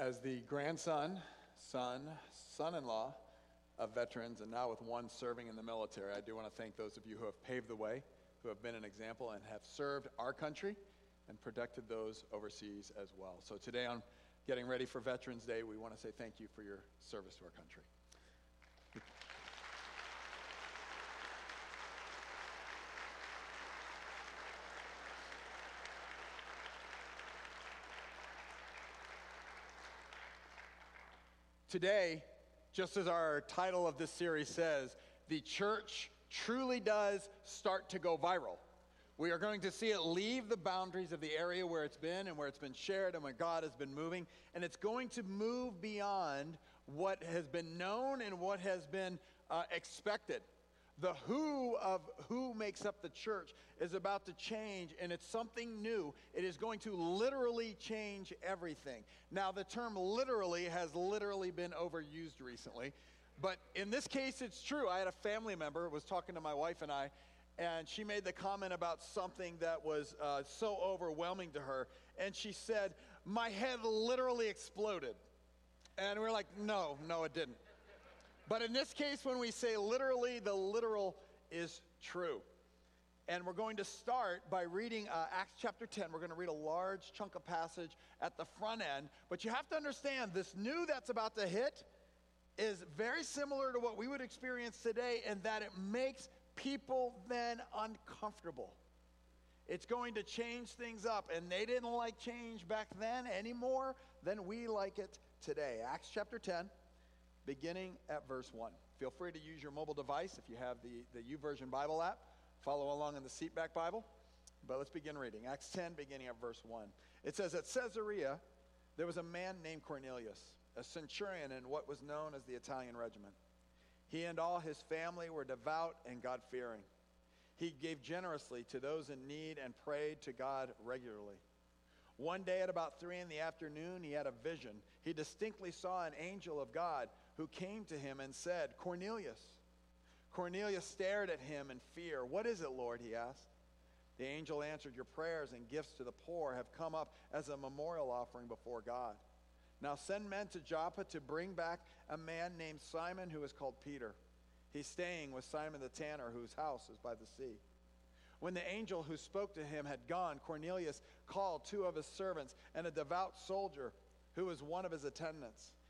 As the grandson, son, son in law of veterans, and now with one serving in the military, I do want to thank those of you who have paved the way, who have been an example, and have served our country and protected those overseas as well. So today, on getting ready for Veterans Day, we want to say thank you for your service to our country. Today, just as our title of this series says, the church truly does start to go viral. We are going to see it leave the boundaries of the area where it's been and where it's been shared and where God has been moving. And it's going to move beyond what has been known and what has been uh, expected. The who of who makes up the church is about to change, and it's something new. It is going to literally change everything. Now, the term literally has literally been overused recently, but in this case, it's true. I had a family member was talking to my wife and I, and she made the comment about something that was uh, so overwhelming to her, and she said, "My head literally exploded," and we we're like, "No, no, it didn't." But in this case, when we say literally, the literal is true. And we're going to start by reading uh, Acts chapter 10. We're going to read a large chunk of passage at the front end. But you have to understand this new that's about to hit is very similar to what we would experience today, in that it makes people then uncomfortable. It's going to change things up, and they didn't like change back then any more than we like it today. Acts chapter 10 beginning at verse 1. Feel free to use your mobile device if you have the, the YouVersion Bible app. Follow along in the seatback Bible. But let's begin reading. Acts 10, beginning at verse 1. It says, At Caesarea, there was a man named Cornelius, a centurion in what was known as the Italian regiment. He and all his family were devout and God fearing. He gave generously to those in need and prayed to God regularly. One day at about three in the afternoon, he had a vision. He distinctly saw an angel of God who came to him and said, Cornelius. Cornelius stared at him in fear. What is it, Lord? he asked. The angel answered, Your prayers and gifts to the poor have come up as a memorial offering before God. Now send men to Joppa to bring back a man named Simon who is called Peter. He's staying with Simon the tanner, whose house is by the sea. When the angel who spoke to him had gone, Cornelius called two of his servants and a devout soldier who was one of his attendants.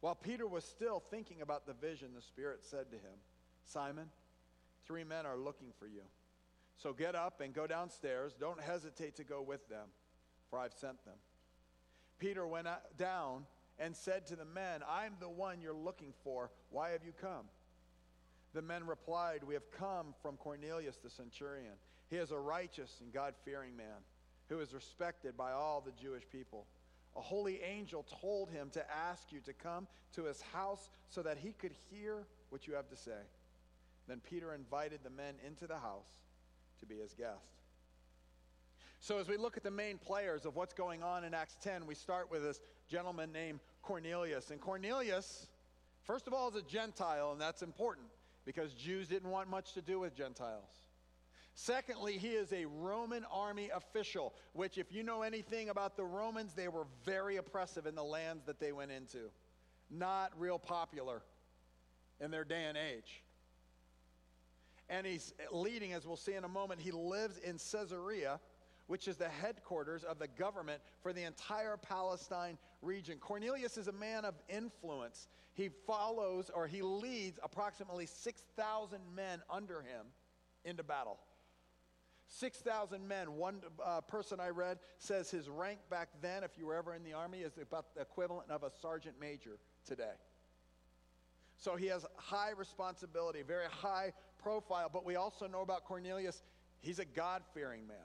While Peter was still thinking about the vision, the Spirit said to him, Simon, three men are looking for you. So get up and go downstairs. Don't hesitate to go with them, for I've sent them. Peter went down and said to the men, I'm the one you're looking for. Why have you come? The men replied, We have come from Cornelius the centurion. He is a righteous and God fearing man who is respected by all the Jewish people. A holy angel told him to ask you to come to his house so that he could hear what you have to say. Then Peter invited the men into the house to be his guest. So, as we look at the main players of what's going on in Acts 10, we start with this gentleman named Cornelius. And Cornelius, first of all, is a Gentile, and that's important because Jews didn't want much to do with Gentiles. Secondly, he is a Roman army official, which, if you know anything about the Romans, they were very oppressive in the lands that they went into. Not real popular in their day and age. And he's leading, as we'll see in a moment, he lives in Caesarea, which is the headquarters of the government for the entire Palestine region. Cornelius is a man of influence. He follows or he leads approximately 6,000 men under him into battle. 6,000 men. One uh, person I read says his rank back then, if you were ever in the army, is about the equivalent of a sergeant major today. So he has high responsibility, very high profile. But we also know about Cornelius, he's a God fearing man.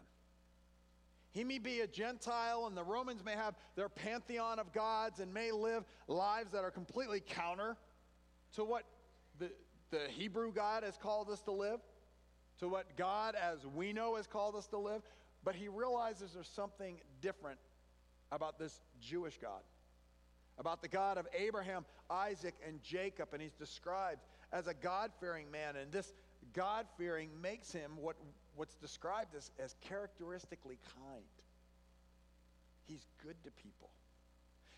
He may be a Gentile, and the Romans may have their pantheon of gods and may live lives that are completely counter to what the, the Hebrew God has called us to live, to what God, as we know, has called us to live. But he realizes there's something different about this Jewish God, about the God of Abraham, Isaac, and Jacob. And he's described as a God fearing man. And this God fearing makes him what what's described as, as characteristically kind. He's good to people.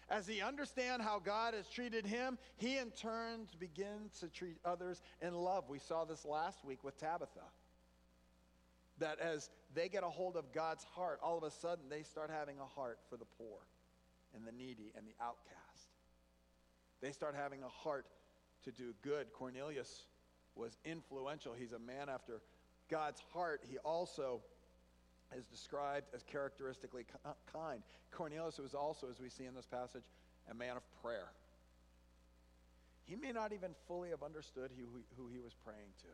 As he understands how God has treated him, he in turn begins to treat others in love. We saw this last week with Tabitha. That as they get a hold of God's heart, all of a sudden they start having a heart for the poor and the needy and the outcast. They start having a heart to do good. Cornelius was influential. He's a man after God's heart, he also is described as characteristically uh, kind. Cornelius was also, as we see in this passage, a man of prayer. He may not even fully have understood who, who he was praying to.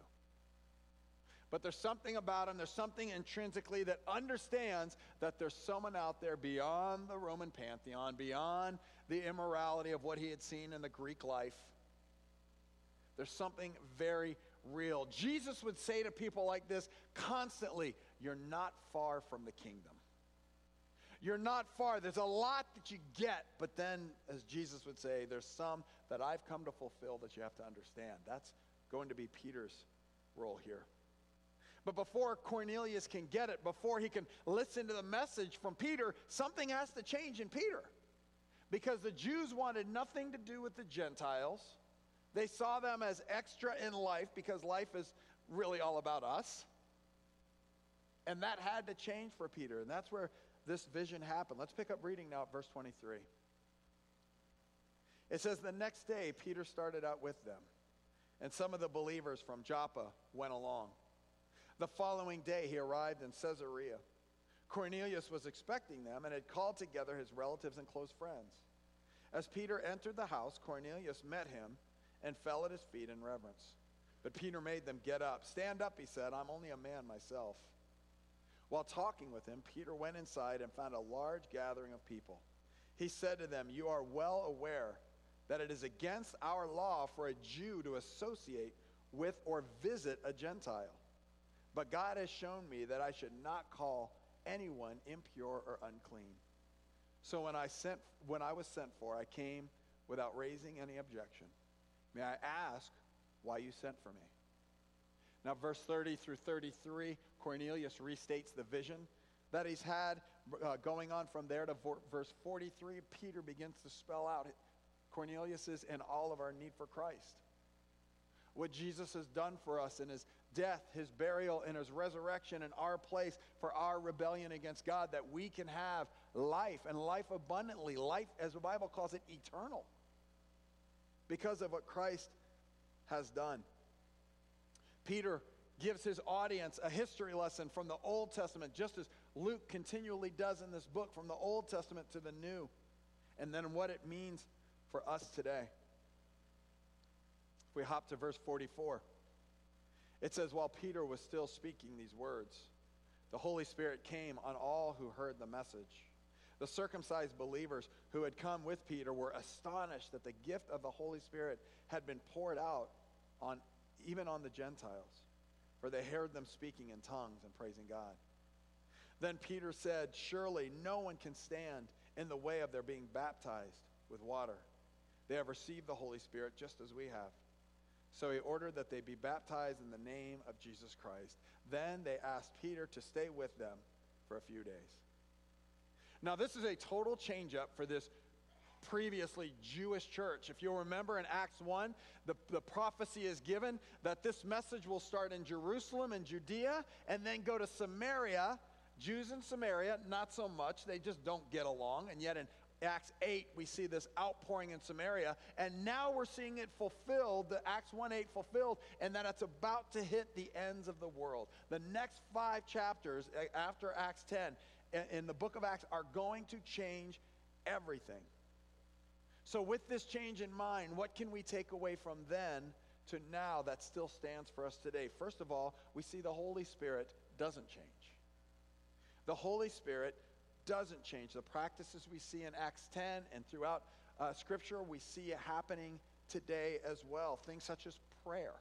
But there's something about him, there's something intrinsically that understands that there's someone out there beyond the Roman pantheon, beyond the immorality of what he had seen in the Greek life. There's something very real. Jesus would say to people like this constantly, You're not far from the kingdom. You're not far. There's a lot that you get, but then, as Jesus would say, there's some that I've come to fulfill that you have to understand. That's going to be Peter's role here. But before Cornelius can get it, before he can listen to the message from Peter, something has to change in Peter. Because the Jews wanted nothing to do with the Gentiles. They saw them as extra in life because life is really all about us. And that had to change for Peter. And that's where this vision happened. Let's pick up reading now at verse 23. It says, The next day, Peter started out with them, and some of the believers from Joppa went along. The following day, he arrived in Caesarea. Cornelius was expecting them and had called together his relatives and close friends. As Peter entered the house, Cornelius met him and fell at his feet in reverence. But Peter made them get up. Stand up, he said. I'm only a man myself. While talking with him, Peter went inside and found a large gathering of people. He said to them, You are well aware that it is against our law for a Jew to associate with or visit a Gentile. But God has shown me that I should not call anyone impure or unclean. So when I, sent, when I was sent for, I came without raising any objection. May I ask why you sent for me? Now, verse 30 through 33, Cornelius restates the vision that he's had. Uh, going on from there to verse 43, Peter begins to spell out Cornelius's and all of our need for Christ. What Jesus has done for us in his death, his burial, and his resurrection in our place for our rebellion against God, that we can have life and life abundantly, life, as the Bible calls it, eternal because of what Christ has done. Peter gives his audience a history lesson from the Old Testament, just as Luke continually does in this book, from the Old Testament to the New, and then what it means for us today. If we hop to verse 44, it says, While Peter was still speaking these words, the Holy Spirit came on all who heard the message. The circumcised believers who had come with Peter were astonished that the gift of the Holy Spirit had been poured out on even on the Gentiles, for they heard them speaking in tongues and praising God. Then Peter said, Surely no one can stand in the way of their being baptized with water. They have received the Holy Spirit just as we have. So he ordered that they be baptized in the name of Jesus Christ. Then they asked Peter to stay with them for a few days. Now, this is a total change up for this previously Jewish church. If you'll remember in Acts 1, the, the prophecy is given that this message will start in Jerusalem and Judea and then go to Samaria Jews in Samaria, not so much. They just don't get along. And yet in Acts 8, we see this outpouring in Samaria. And now we're seeing it fulfilled, the Acts 1 8 fulfilled, and that it's about to hit the ends of the world. The next five chapters after Acts 10 in the book of Acts are going to change everything. So, with this change in mind, what can we take away from then to now that still stands for us today? First of all, we see the Holy Spirit doesn't change. The Holy Spirit doesn't change. The practices we see in Acts 10 and throughout uh, Scripture, we see it happening today as well. Things such as prayer.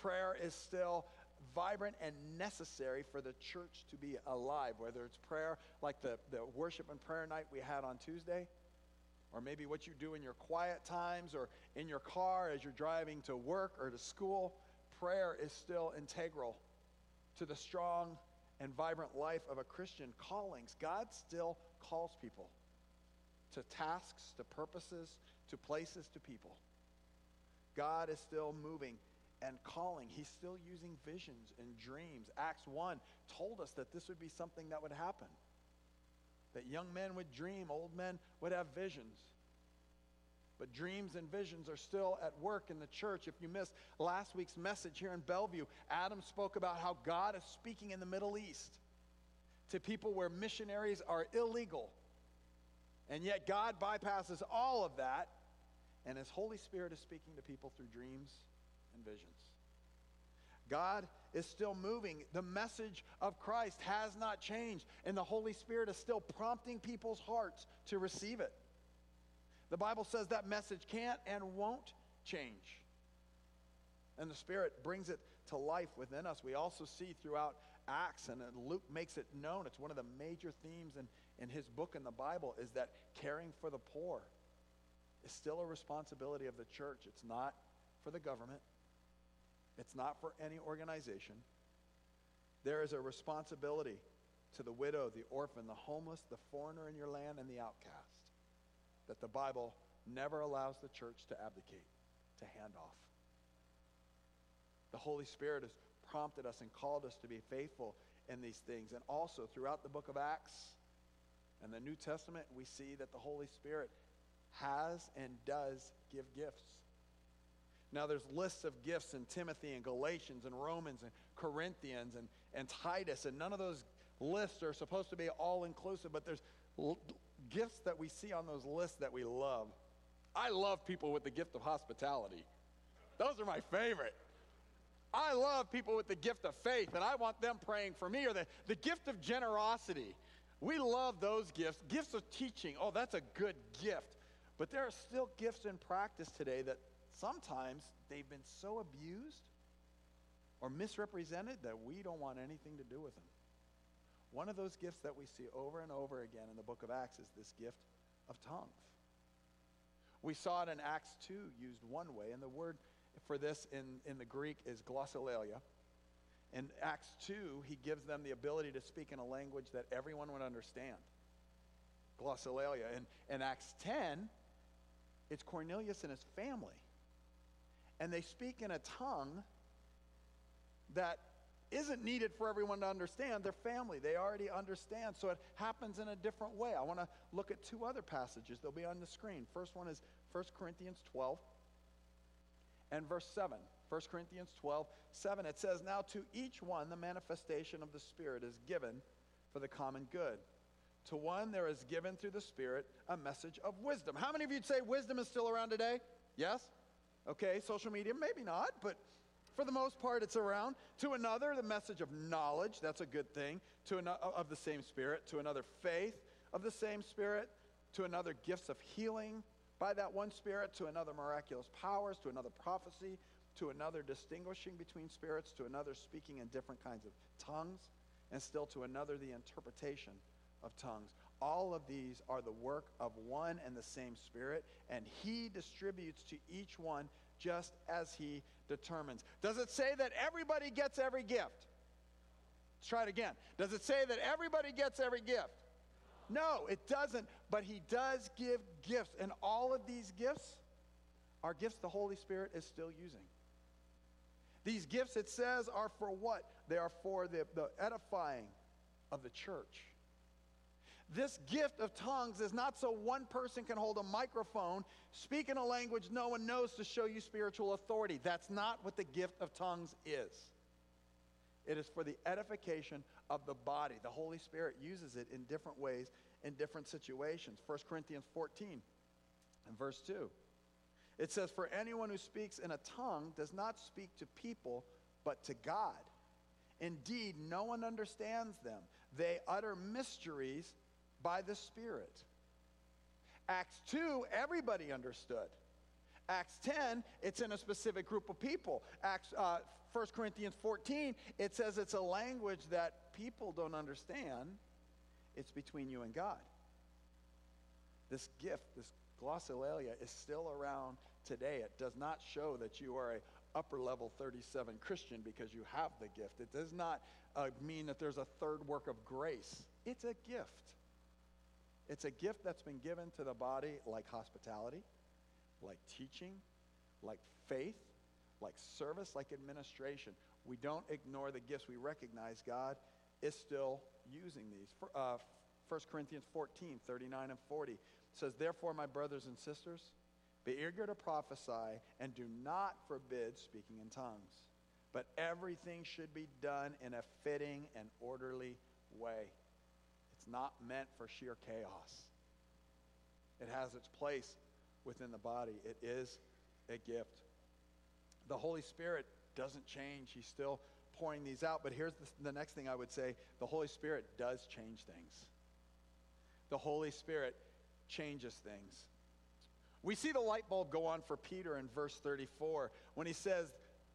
Prayer is still vibrant and necessary for the church to be alive, whether it's prayer like the, the worship and prayer night we had on Tuesday, or maybe what you do in your quiet times or in your car as you're driving to work or to school. Prayer is still integral to the strong and vibrant life of a Christian callings. God still calls people to tasks, to purposes, to places, to people. God is still moving and calling. He's still using visions and dreams. Acts 1 told us that this would be something that would happen. That young men would dream, old men would have visions. But dreams and visions are still at work in the church. If you missed last week's message here in Bellevue, Adam spoke about how God is speaking in the Middle East to people where missionaries are illegal. And yet God bypasses all of that, and His Holy Spirit is speaking to people through dreams and visions. God is still moving. The message of Christ has not changed, and the Holy Spirit is still prompting people's hearts to receive it. The Bible says that message can't and won't change. And the Spirit brings it to life within us. We also see throughout Acts, and Luke makes it known, it's one of the major themes in, in his book in the Bible, is that caring for the poor is still a responsibility of the church. It's not for the government, it's not for any organization. There is a responsibility to the widow, the orphan, the homeless, the foreigner in your land, and the outcast that the Bible never allows the church to abdicate, to hand off. The Holy Spirit has prompted us and called us to be faithful in these things. And also throughout the book of Acts and the New Testament, we see that the Holy Spirit has and does give gifts. Now, there's lists of gifts in Timothy and Galatians and Romans and Corinthians and, and Titus, and none of those lists are supposed to be all inclusive, but there's gifts that we see on those lists that we love. I love people with the gift of hospitality, those are my favorite. I love people with the gift of faith, and I want them praying for me, or the, the gift of generosity. We love those gifts. Gifts of teaching, oh, that's a good gift. But there are still gifts in practice today that sometimes they've been so abused or misrepresented that we don't want anything to do with them. One of those gifts that we see over and over again in the book of Acts is this gift of tongues. We saw it in Acts 2 used one way, and the word for this in, in the Greek is glossolalia. In Acts 2, he gives them the ability to speak in a language that everyone would understand. Glossolalia. In, in Acts 10, it's Cornelius and his family and they speak in a tongue that isn't needed for everyone to understand. Their family, they already understand. So it happens in a different way. I want to look at two other passages. They'll be on the screen. First one is 1 Corinthians 12 and verse 7. 1 Corinthians 12, 7. It says, Now to each one the manifestation of the Spirit is given for the common good. To one there is given through the Spirit a message of wisdom. How many of you'd say wisdom is still around today? Yes? Okay, social media, maybe not, but for the most part, it's around. To another, the message of knowledge, that's a good thing, to another, of the same Spirit. To another, faith of the same Spirit. To another, gifts of healing by that one Spirit. To another, miraculous powers. To another, prophecy. To another, distinguishing between spirits. To another, speaking in different kinds of tongues. And still to another, the interpretation of tongues. All of these are the work of one and the same Spirit, and He distributes to each one just as He determines. Does it say that everybody gets every gift? Let's try it again. Does it say that everybody gets every gift? No, it doesn't, but He does give gifts, and all of these gifts are gifts the Holy Spirit is still using. These gifts, it says, are for what? They are for the, the edifying of the church. This gift of tongues is not so one person can hold a microphone, speak in a language no one knows to show you spiritual authority. That's not what the gift of tongues is. It is for the edification of the body. The Holy Spirit uses it in different ways in different situations. 1 Corinthians 14 and verse 2. It says, For anyone who speaks in a tongue does not speak to people, but to God. Indeed, no one understands them. They utter mysteries by the Spirit. Acts 2, everybody understood. Acts 10, it's in a specific group of people. Acts uh, 1 Corinthians 14, it says it's a language that people don't understand. It's between you and God. This gift, this glossolalia, is still around today. It does not show that you are a upper level 37 Christian because you have the gift. It does not uh, mean that there's a third work of grace. It's a gift. It's a gift that's been given to the body like hospitality, like teaching, like faith, like service, like administration. We don't ignore the gifts. We recognize God is still using these. For, uh, 1 Corinthians 14, 39 and 40 says, Therefore, my brothers and sisters, be eager to prophesy and do not forbid speaking in tongues. But everything should be done in a fitting and orderly way. It's not meant for sheer chaos. It has its place within the body. It is a gift. The Holy Spirit doesn't change. He's still pouring these out. But here's the, the, next thing I would say the Holy Spirit does change things. The Holy Spirit changes things. We see the light bulb go on for Peter in verse 34 when he says,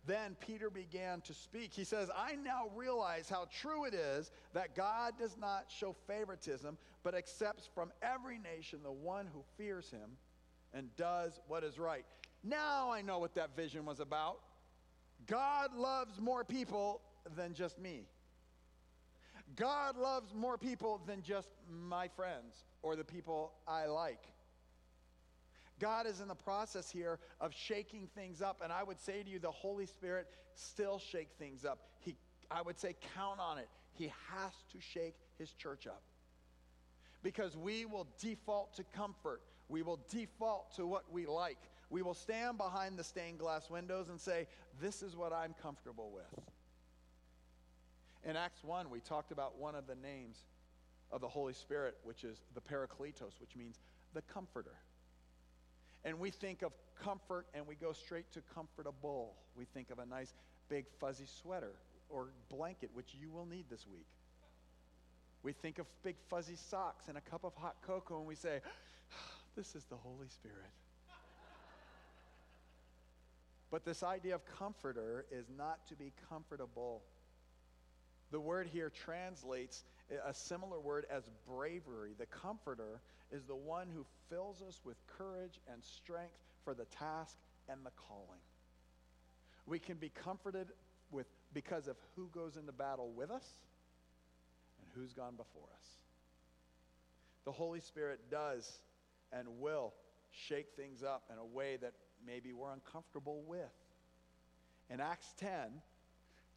Then Peter began to speak. He says, I now realize how true it is that God does not show favoritism, but accepts from every nation the one who fears him and does what is right. Now I know what that vision was about. God loves more people than just me. God loves more people than just my friends or the people I like. God is in the process here of shaking things up. And I would say to you, the Holy Spirit still shake things up. He, I would say, count on it. He has to shake his church up. Because we will default to comfort. We will default to what we like. We will stand behind the stained glass windows and say, This is what I'm comfortable with. In Acts 1, we talked about one of the names of the Holy Spirit, which is the Parakletos, which means the Comforter. And we think of comfort and we go straight to comfortable. We think of a nice big fuzzy sweater or blanket, which you will need this week. We think of big fuzzy socks and a cup of hot cocoa and we say, This is the Holy Spirit. But this idea of comforter is not to be comfortable. The word here translates a similar word as bravery. The comforter is the one who fills us with courage and strength for the task and the calling. We can be comforted with because of who goes into battle with us and who's gone before us. The Holy Spirit does and will shake things up in a way that maybe we're uncomfortable with. In Acts 10,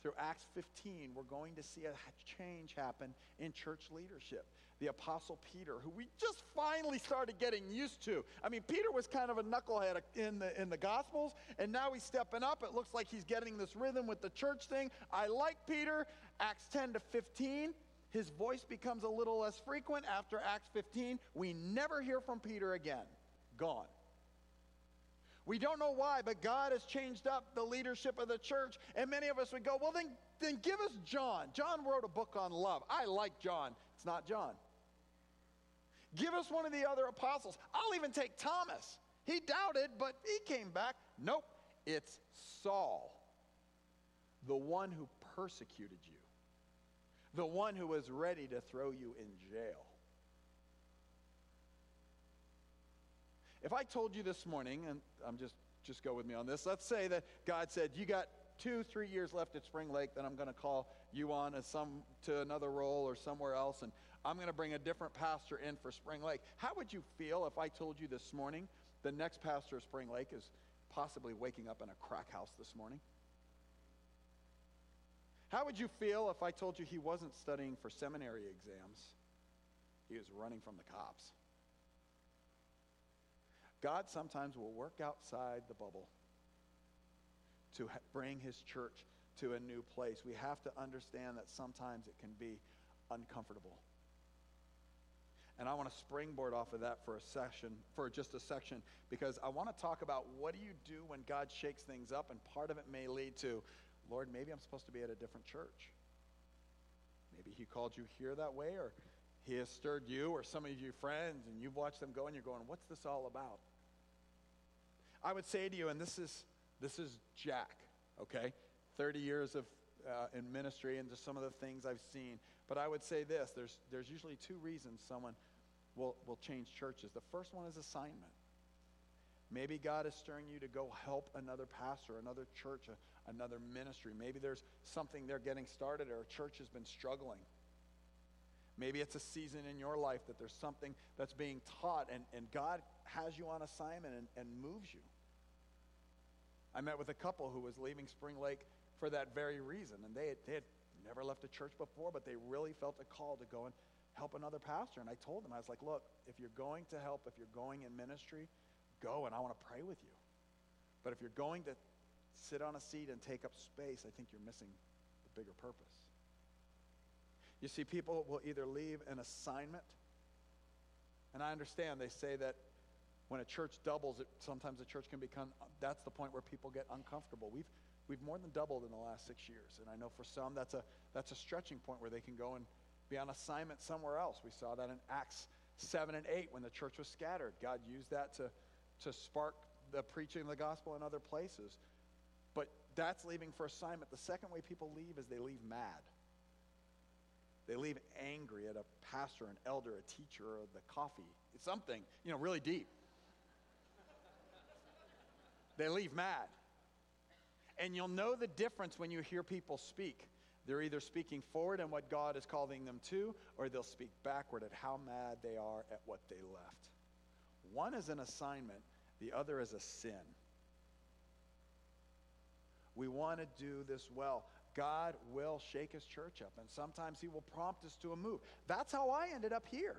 through Acts 15, we're going to see a change happen in church leadership. The Apostle Peter, who we just finally started getting used to. I mean, Peter was kind of a knucklehead in the, in the Gospels, and now he's stepping up. It looks like he's getting this rhythm with the church thing. I like Peter. Acts 10 to 15, his voice becomes a little less frequent. After Acts 15, we never hear from Peter again. Gone. We don't know why, but God has changed up the leadership of the church. And many of us would go, well, then, then give us John. John wrote a book on love. I like John. It's not John. Give us one of the other apostles. I'll even take Thomas. He doubted, but he came back. Nope, it's Saul, the one who persecuted you, the one who was ready to throw you in jail. If I told you this morning, and I'm just just go with me on this. Let's say that God said, "You got two, three years left at Spring Lake. Then I'm going to call you on as some to another role or somewhere else, and I'm going to bring a different pastor in for Spring Lake." How would you feel if I told you this morning the next pastor of Spring Lake is possibly waking up in a crack house this morning? How would you feel if I told you he wasn't studying for seminary exams? He was running from the cops. God sometimes will work outside the bubble to bring his church to a new place. We have to understand that sometimes it can be uncomfortable. And I want to springboard off of that for a session, for just a section, because I want to talk about what do you do when God shakes things up, and part of it may lead to, Lord, maybe I'm supposed to be at a different church. Maybe He called you here that way, or He has stirred you or some of your friends, and you've watched them go, and you're going, what's this all about? I would say to you, and this is this is Jack, okay? 30 years of uh, in ministry and just some of the things I've seen. But I would say this there's, there's usually two reasons someone will, will change churches. The first one is assignment. Maybe God is stirring you to go help another pastor, another church, a, another ministry. Maybe there's something they're getting started or a church has been struggling. Maybe it's a season in your life that there's something that's being taught and, and God has you on assignment and, and moves you. I met with a couple who was leaving Spring Lake for that very reason. And they had, they had never left a church before, but they really felt a call to go and help another pastor. And I told them, I was like, look, if you're going to help, if you're going in ministry, go and I want to pray with you. But if you're going to sit on a seat and take up space, I think you're missing the bigger purpose. You see, people will either leave an assignment, and I understand they say that when a church doubles, it, sometimes a church can become, that's the point where people get uncomfortable. We've, We've more than doubled in the last six years. And I know for some that's a, that's a stretching point where they can go and be on assignment somewhere else. We saw that in Acts 7 and 8 when the church was scattered. God used that to, to spark the preaching of the gospel in other places. But that's leaving for assignment. The second way people leave is they leave mad. They leave angry at a pastor, an elder, a teacher, or the coffee. It's something, you know, really deep. They leave mad. And you'll know the difference when you hear people speak. They're either speaking forward in what God is calling them to, or they'll speak backward at how mad they are at what they left. One is an assignment, the other is a sin. We want to do this well. God will shake his church up, and sometimes he will prompt us to a move. That's how I ended up here.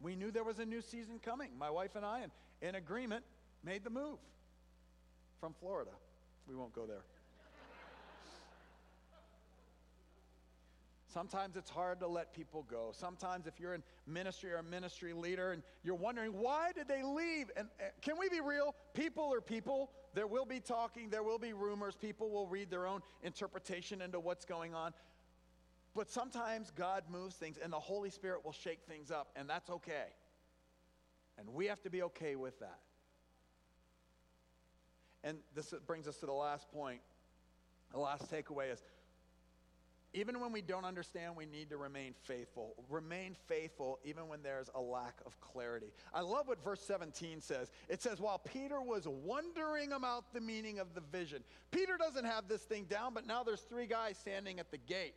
We knew there was a new season coming. My wife and I, in, in agreement, made the move from Florida. We won't go there. Sometimes it's hard to let people go. Sometimes, if you're in ministry or a ministry leader and you're wondering, why did they leave? And uh, can we be real? People are people. There will be talking, there will be rumors. People will read their own interpretation into what's going on. But sometimes God moves things and the Holy Spirit will shake things up, and that's okay. And we have to be okay with that. And this brings us to the last point. The last takeaway is even when we don't understand, we need to remain faithful. Remain faithful even when there's a lack of clarity. I love what verse 17 says. It says, While Peter was wondering about the meaning of the vision, Peter doesn't have this thing down, but now there's three guys standing at the gate.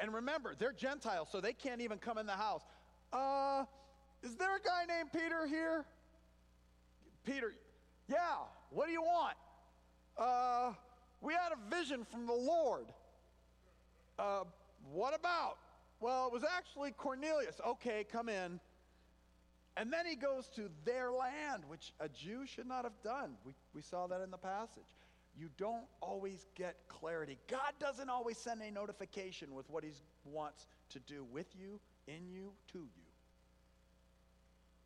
And remember, they're Gentiles, so they can't even come in the house. Uh, is there a guy named Peter here? Peter, yeah, what do you want? Uh, we had a vision from the Lord. Uh, what about? Well, it was actually Cornelius. Okay, come in. And then he goes to their land, which a Jew should not have done. We, we saw that in the passage. You don't always get clarity. God doesn't always send a notification with what he wants to do with you, in you, to you.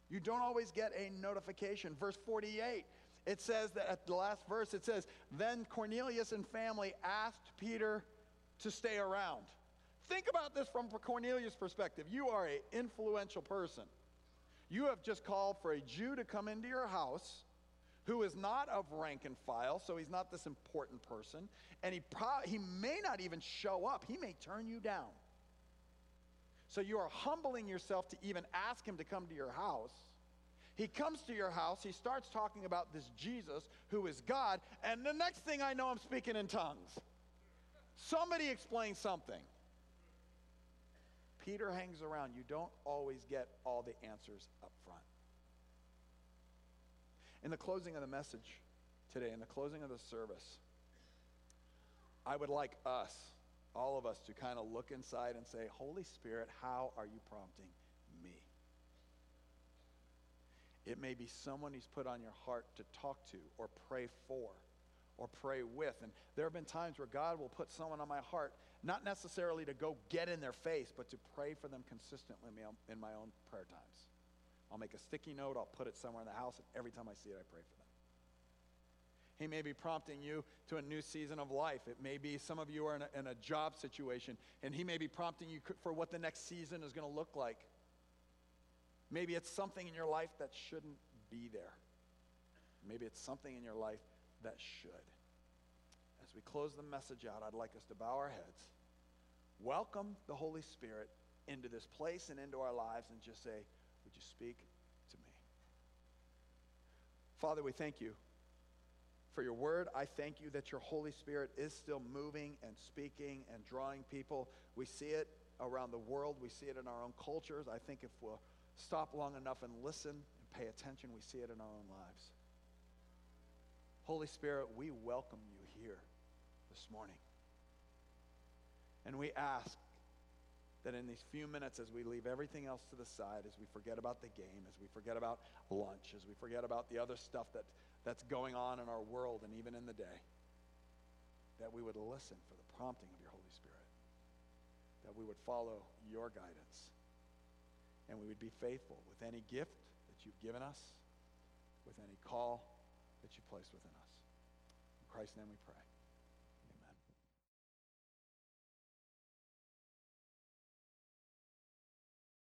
You don't always get a notification. Verse 48 it says that at the last verse, it says, Then Cornelius and family asked Peter to stay around. Think about this from Cornelius' perspective. You are an influential person. You have just called for a Jew to come into your house who is not of rank and file, so he's not this important person, and he, pro- he may not even show up. He may turn you down. So you are humbling yourself to even ask him to come to your house. He comes to your house, he starts talking about this Jesus who is God, and the next thing I know, I'm speaking in tongues. Somebody explain something. Peter hangs around. You don't always get all the answers up front. In the closing of the message today, in the closing of the service, I would like us all of us to kind of look inside and say, Holy Spirit, how are you prompting me? It may be someone He's put on your heart to talk to or pray for or pray with. And there have been times where God will put someone on my heart, not necessarily to go get in their face, but to pray for them consistently in my own prayer times. I'll make a sticky note, I'll put it somewhere in the house, and every time I see it, I pray for them. He may be prompting you to a new season of life. It may be some of you are in a, in a job situation, and He may be prompting you for what the next season is going to look like. Maybe it's something in your life that shouldn't be there. Maybe it's something in your life that should. As we close the message out, I'd like us to bow our heads, welcome the Holy Spirit into this place and into our lives, and just say, Would you speak to me? Father, we thank you for your word. I thank you that your Holy Spirit is still moving and speaking and drawing people. We see it around the world, we see it in our own cultures. I think if we'll stop long enough and listen and pay attention, we see it in our own lives. Holy Spirit, we welcome you here this morning. And we ask that in these few minutes, as we leave everything else to the side, as we forget about the game, as we forget about lunch, as we forget about the other stuff that, that's going on in our world and even in the day, that we would listen for the prompting of your Holy Spirit, that we would follow your guidance and we would be faithful with any gift that you've given us, with any call that you place within us. In Christ's name we pray.